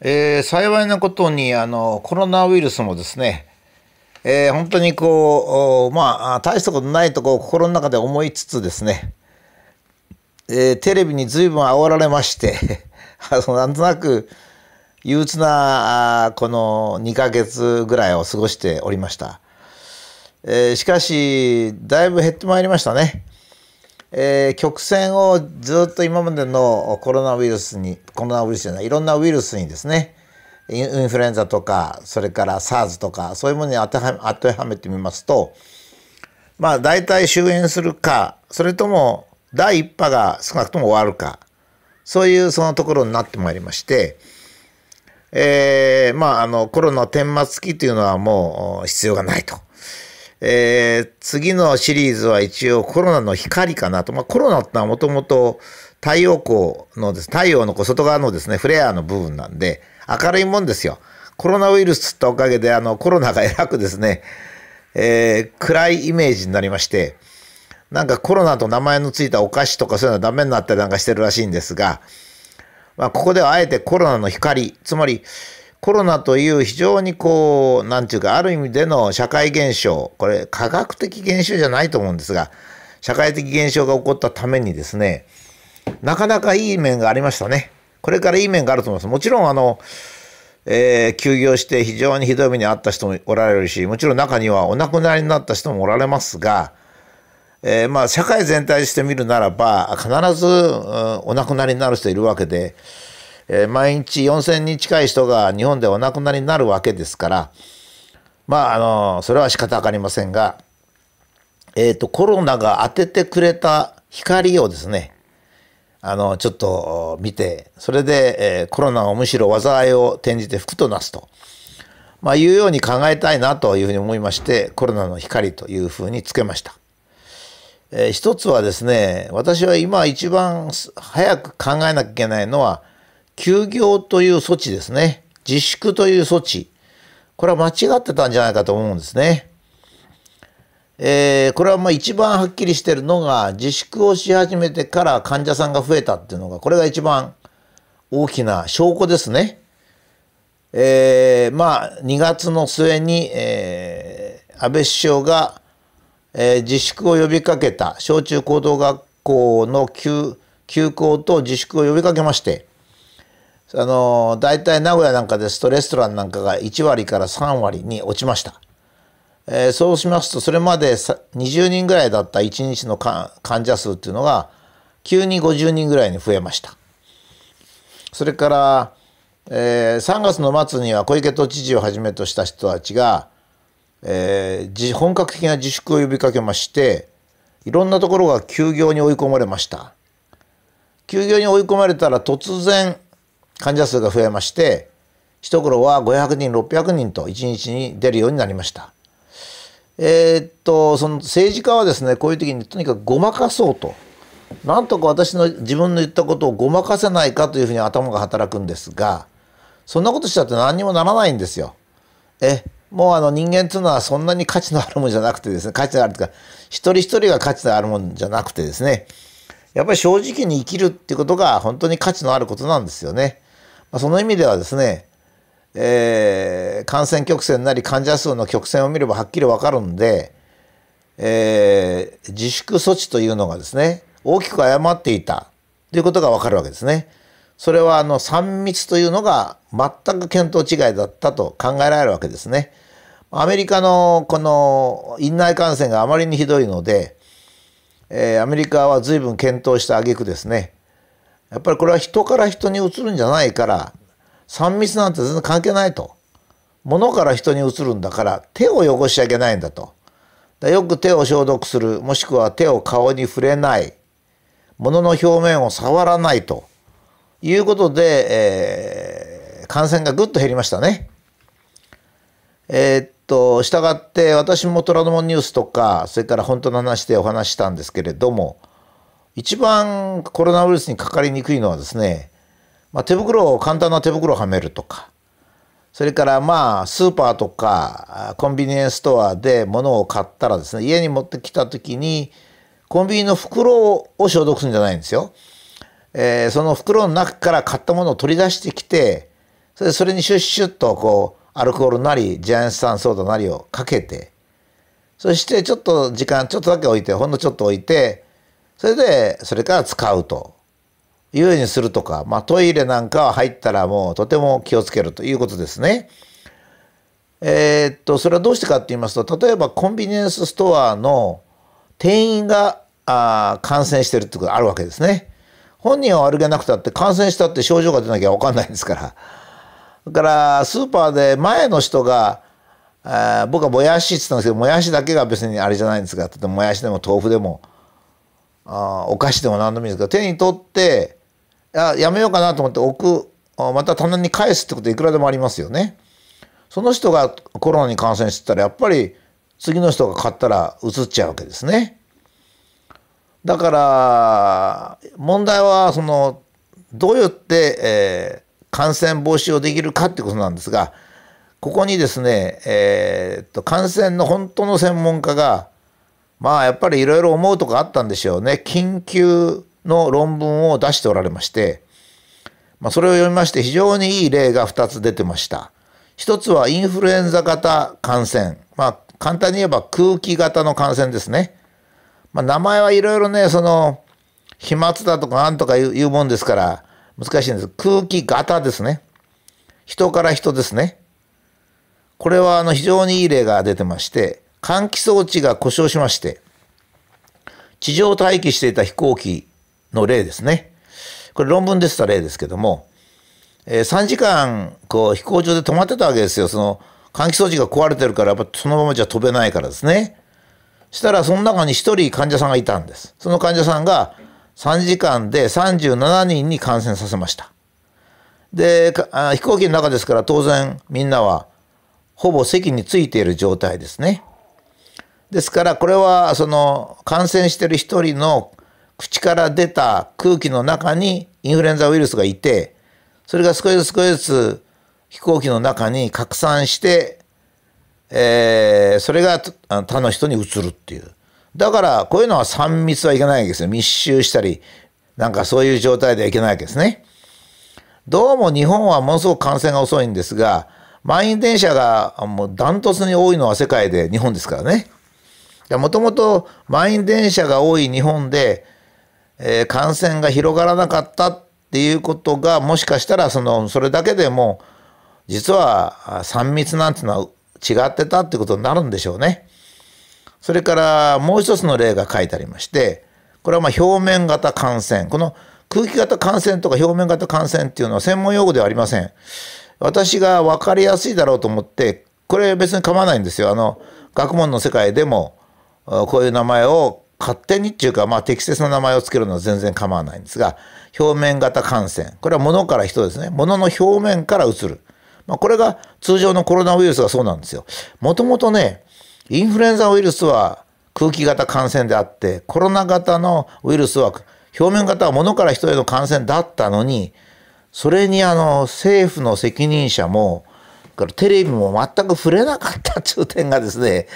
えー、幸いなことにあのコロナウイルスもですね、えー、本当にこうまあ大したことないとこ心の中で思いつつですね、えー、テレビに随分煽られまして あのなんとなく憂鬱なこの2ヶ月ぐらいを過ごしておりました、えー、しかしだいぶ減ってまいりましたね。えー、曲線をずっと今までのコロナウイルスにコロナウイルスじゃないいろんなウイルスにですねインフルエンザとかそれから SARS とかそういうものに当ては当てはめてみますとまあ大体終焉するかそれとも第1波が少なくとも終わるかそういうそのところになってまいりまして、えー、まああのコロナ顛末期というのはもう必要がないと。えー、次のシリーズは一応コロナの光かなと。まあ、コロナってのはもともと太陽光のです、太陽の外側のですね、フレアの部分なんで、明るいもんですよ。コロナウイルスっておかげで、あの、コロナが偉くですね、えー、暗いイメージになりまして、なんかコロナと名前のついたお菓子とかそういうのはダメになったりなんかしてるらしいんですが、まあ、ここではあえてコロナの光、つまり、コロナという非常にこう、なんていうか、ある意味での社会現象、これ科学的現象じゃないと思うんですが、社会的現象が起こったためにですね、なかなかいい面がありましたね。これからいい面があると思います。もちろん、あの、えー、休業して非常にひどい目に遭った人もおられるし、もちろん中にはお亡くなりになった人もおられますが、えー、まあ、社会全体として見るならば、必ず、うん、お亡くなりになる人いるわけで、えー、毎日4,000人近い人が日本でお亡くなりになるわけですからまああのそれは仕方ありませんが、えーと、コロナが当ててくれた光をですねあのちょっと見てそれで、えー、コロナをむしろ災いを転じて福となすと、まあ、いうように考えたいなというふうに思いましてコロナの光というふうにつけました。えー、一つはですね私は今一番早く考えなきゃいけないのは休業という措置ですね。自粛という措置。これは間違ってたんじゃないかと思うんですね。えー、これはまあ一番はっきりしてるのが自粛をし始めてから患者さんが増えたっていうのがこれが一番大きな証拠ですね。えー、まあ2月の末に、えー、安倍首相が、えー、自粛を呼びかけた小中高等学校の休休校と自粛を呼びかけましてあの大体名古屋なんかですとレストランなんかが1割から3割に落ちました、えー、そうしますとそれまで20人ぐらいだった1日の患者数っていうのが急に50人ぐらいに増えました。それから、えー、3月の末には小池都知事をはじめとした人たちが、えー、本格的な自粛を呼びかけましていろんなところが休業に追い込まれました。休業に追い込まれたら突然患者数が増えまして一頃は500人600人と1日に出るようになりました。えー、っとその政治家はですねこういう時にとにかくごまかそうとなんとか私の自分の言ったことをごまかせないかというふうに頭が働くんですがそんなことしちゃって何にもならないんですよ。えもうあの人間っていうのはそんなに価値のあるもんじゃなくてですね価値のあるというか一人一人が価値のあるもんじゃなくてですねやっぱり正直に生きるっていうことが本当に価値のあることなんですよね。ま、その意味ではですね、えー、感染曲線なり患者数の曲線を見ればはっきり分かるんで、えー、自粛措置というのがですね大きく誤っていたということが分かるわけですね。それはあの3密というのが全く見当違いだったと考えられるわけですね。アメリカのこの院内感染があまりにひどいので、えー、アメリカは随分検討した挙句ですねやっぱりこれは人から人にうつるんじゃないから3密なんて全然関係ないと。物から人にうつるんだから手を汚しちゃいけないんだと。だよく手を消毒するもしくは手を顔に触れない物の表面を触らないということで、えー、感染がぐっと減りましたね。えー、っとしたがって私も虎ノ門ニュースとかそれから本当の話でお話したんですけれども一番コロナウイルスにかかりにくいのはですね、まあ、手袋を簡単な手袋をはめるとかそれからまあスーパーとかコンビニエンスストアで物を買ったらですね家に持ってきた時にコンビニの袋を消毒するんじゃないんですよ。えー、その袋の中から買ったものを取り出してきてそれそれにシュッシュッとこうアルコールなりジャイアン酸ソーダなりをかけてそしてちょっと時間ちょっとだけ置いてほんのちょっと置いてそれでそれから使うというようにするとか、まあ、トイレなんかは入ったらもうとても気をつけるということですね。えー、っとそれはどうしてかって言いますと例えばコンビニエンスストアの店員があ感染してるってことがあるわけですね。本人は悪気なくたって感染したって症状が出なきゃ分かんないんですから。だからスーパーで前の人があ僕はもやしって言ったんですけどもやしだけが別にあれじゃないんですが例えばもやしでも豆腐でもあお菓子でも何でもいいんですけど手に取ってややめようかなと思って置くまた棚に返すってこといくらでもありますよね。その人がコロナに感染してたらやっぱり次の人が買ったらうつっちゃうわけですね。だから問題はそのどうやって、えー、感染防止をできるかってことなんですがここにですね、えー、っと感染の本当の専門家がまあやっぱりいろいろ思うとこあったんでしょうね緊急の論文を出しておられまして、まあ、それを読みまして非常にいい例が2つ出てました。一つはインフルエンザ型感染。まあ簡単に言えば空気型の感染ですね。まあ、名前はいろいろね、その、飛沫だとかなんとかいうもんですから難しいんです。空気型ですね。人から人ですね。これはあの非常にいい例が出てまして、換気装置が故障しまして、地上待機していた飛行機の例ですね。これ論文でした例ですけども、えー、3時間こう飛行場で止まってたわけですよ。その換気装置が壊れてるからやっぱそのままじゃ飛べないからですね。したらその中に1人患者さんがいたんです。その患者さんが3時間で37人に感染させました。で飛行機の中ですから当然みんなはほぼ席についている状態ですね。ですからこれはその感染してる1人の口から出た空気の中にインフルエンザウイルスがいてそれが少しずつ少しずつ飛行機の中に拡散してえー、それが他の人に移るっていう。だからこういうのは3密はいけないわけですよ。密集したり、なんかそういう状態ではいけないわけですね。どうも日本はものすごく感染が遅いんですが、満員電車がもうダントツに多いのは世界で日本ですからね。もともと満員電車が多い日本で、えー、感染が広がらなかったっていうことがもしかしたらそのそれだけでも実は3密なんていうのは違ってたってことになるんでしょうね。それからもう一つの例が書いてありましてこれはま表面型感染この空気型感染とか表面型感染っていうのは専門用語ではありません。私が分かりやすいだろうと思ってこれ別に構わないんですよ。あの学問の世界でもこういう名前を勝手にっていうか、まあ、適切な名前を付けるのは全然構わないんですが表面型感染。これは物から人ですね。物の表面から移る。まあ、これが通常のコロナウイルスがそうなんですよ。もともとね、インフルエンザウイルスは空気型感染であって、コロナ型のウイルスは表面型は物から人への感染だったのに、それにあの政府の責任者も、テレビも全く触れなかったという点がですね、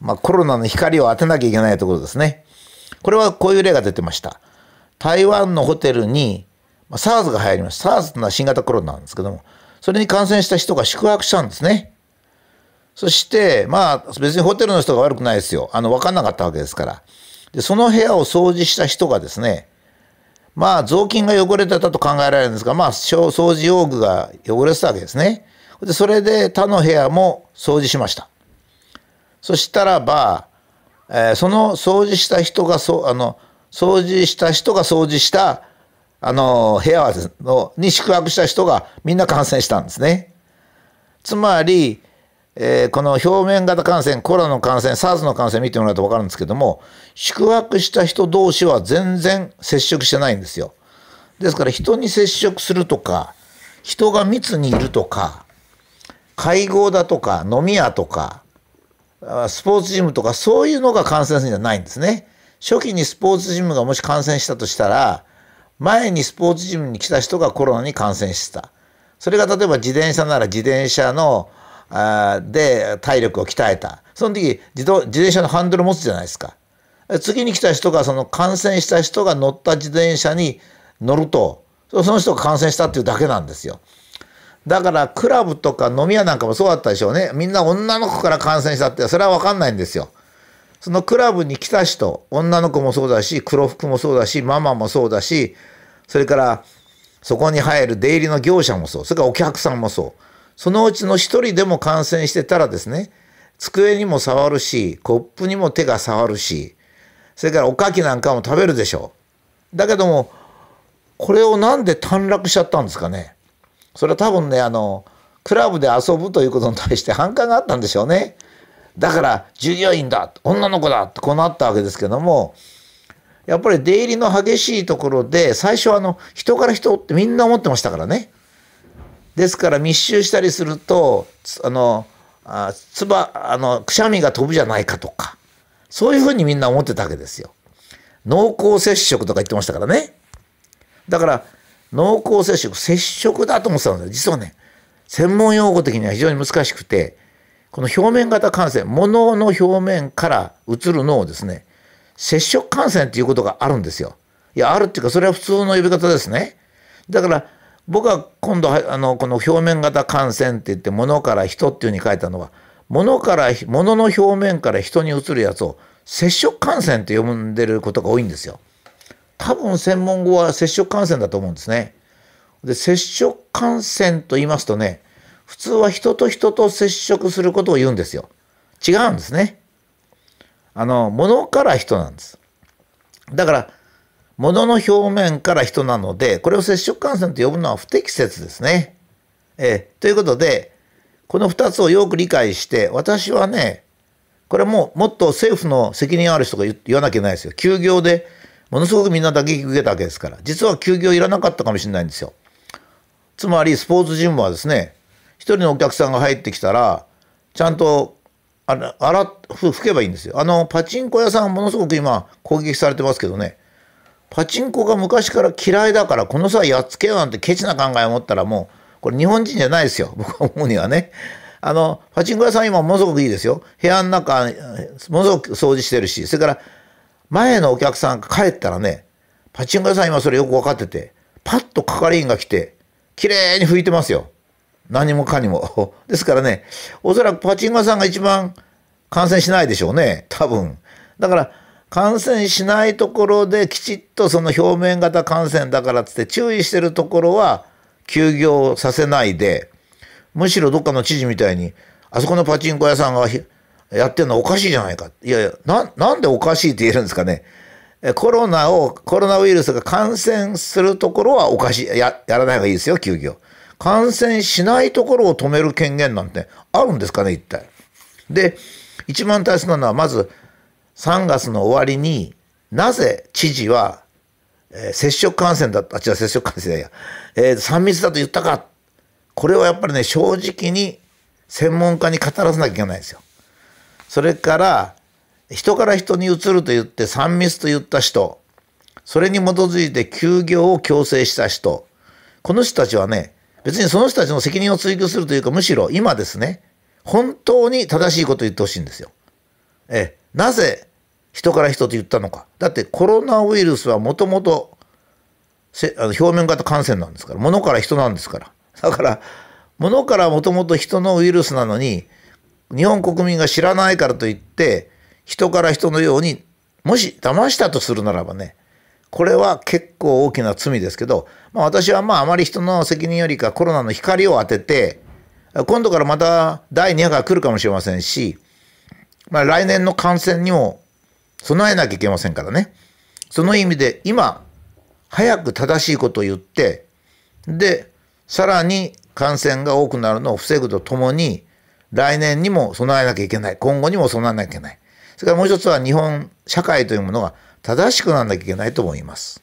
まあ、コロナの光を当てなきゃいけないところですね。これはこういう例が出てました。台湾のホテルに、まあ、SARS が入りました。SARS というのは新型コロナなんですけども、それに感染した人が宿泊したんですね。そして、まあ、別にホテルの人が悪くないですよ。あの、分かんなかったわけですから。で、その部屋を掃除した人がですね、まあ、雑巾が汚れてたと考えられるんですが、まあ、掃除用具が汚れてたわけですね。で、それで他の部屋も掃除しました。そしたらば、えー、その掃除した人がそあの掃除した人が掃除したあの部屋のに宿泊した人がみんな感染したんですね。つまり、えー、この表面型感染コロナの感染 SARS の感染見てもらうと分かるんですけども宿泊した人同士は全然接触してないんですよ。ですから人に接触するとか人が密にいるとか会合だとか飲み屋とかスポーツジムとかそういうのが感染するんじゃないんですね。初期にスポーツジムがもし感染したとしたら前にスポーツジムに来た人がコロナに感染してた。それが例えば自転車なら自転車のあで体力を鍛えた。その時自動自転車のハンドル持つじゃないですか。次に来た人がその感染した人が乗った自転車に乗るとその人が感染したっていうだけなんですよ。だからクラブとか飲み屋なんかもそうだったでしょうね。みんな女の子から感染したって、それはわかんないんですよ。そのクラブに来た人、女の子もそうだし、黒服もそうだし、ママもそうだし、それからそこに入る出入りの業者もそう、それからお客さんもそう。そのうちの一人でも感染してたらですね、机にも触るし、コップにも手が触るし、それからおかきなんかも食べるでしょう。だけども、これをなんで短絡しちゃったんですかね。それは多分ね、あの、クラブで遊ぶということに対して反感があったんでしょうね。だから従業員だ女の子だってこうなったわけですけどもやっぱり出入りの激しいところで最初はあの人から人ってみんな思ってましたからね。ですから密集したりするとあのあつばあのくしゃみが飛ぶじゃないかとかそういうふうにみんな思ってたわけですよ。濃厚接触とか言ってましたからね。だから濃厚接触接触だと思ってたんですよ実はね専門用語的には非常に難しくてこの表面型感染物の表面から移るのをですね接触感染っていうことがあるんですよ。いやあるっていうかそれは普通の呼び方ですね。だから僕は今度あのこの表面型感染って言って物から人っていうふうに書いたのは物から物の表面から人に移るやつを接触感染って呼んでることが多いんですよ。多分専門語は接触感染だと思うんですね。で接触感染と言いますとね普通は人と人と接触することを言うんですよ。違うんですね。あの物から人なんです。だから物の表面から人なので、これを接触感染と呼ぶのは不適切ですね。えー、ということで、この2つをよく理解して、私はね、これももっと政府の責任ある人が言わなきゃいけないですよ。休業でものすごくみんな打撃受けたわけですから。実は休業いらなかったかもしれないんですよ。つまりスポーツジムはですね、一人のお客さんが入ってきたら、ちゃんとあ洗拭けばいいんですよ。あの、パチンコ屋さんものすごく今攻撃されてますけどね、パチンコが昔から嫌いだからこの際やっつけようなんてケチな考えを持ったらもうこれ日本人じゃないですよ 僕は思うにはね。あのパチンコ屋さん今ものすごくいいですよ部屋の中ものすごく掃除してるしそれから前のお客さんが帰ったらねパチンコ屋さん今それよく分かっててパッと係員が来て綺麗に拭いてますよ。何もかにも。ですからねおそらくパチンコ屋さんが一番感染しないでしょうね多分。だから感染しないところできちっとその表面型感染だからっつって注意してるところは休業させないでむしろどっかの知事みたいにあそこのパチンコ屋さんがやってるのおかしいじゃないか。いやいやななんでおかしいって言えるんですかね。コロナをコロナウイルスが感染するところはおかしい。ややらない方がいいですよ休業。感染しないところを止める権限なんてあるんですかね一体。で一番大切なのはまず3月の終わりになぜ知事は、えー、接触感染だったあ違う接触感染だや、えー、3密だと言ったか。これはやっぱりね正直に専門家に語らせなきゃいけないんですよ。それから人から人に移ると言って3密と言った人それに基づいて休業を強制した人この人たちはね別にその人たちの責任を追及するというかむしろ今ですね本当に正しいことを言ってほしいんですよ。えなぜ人から人と言ったのか。だってコロナウイルスはもともと表面型感染なんですから、物から人なんですから。だから、物からもともと人のウイルスなのに、日本国民が知らないからといって、人から人のように、もし騙したとするならばね、これは結構大きな罪ですけど、まあ、私はまああまり人の責任よりかコロナの光を当てて、今度からまた第2波が来るかもしれませんし、まあ、来年の感染にも備えなきゃいけませんからね。その意味で今、早く正しいことを言って、で、さらに感染が多くなるのを防ぐとともに、来年にも備えなきゃいけない。今後にも備えなきゃいけない。それからもう一つは日本社会というものが正しくなんなきゃいけないと思います。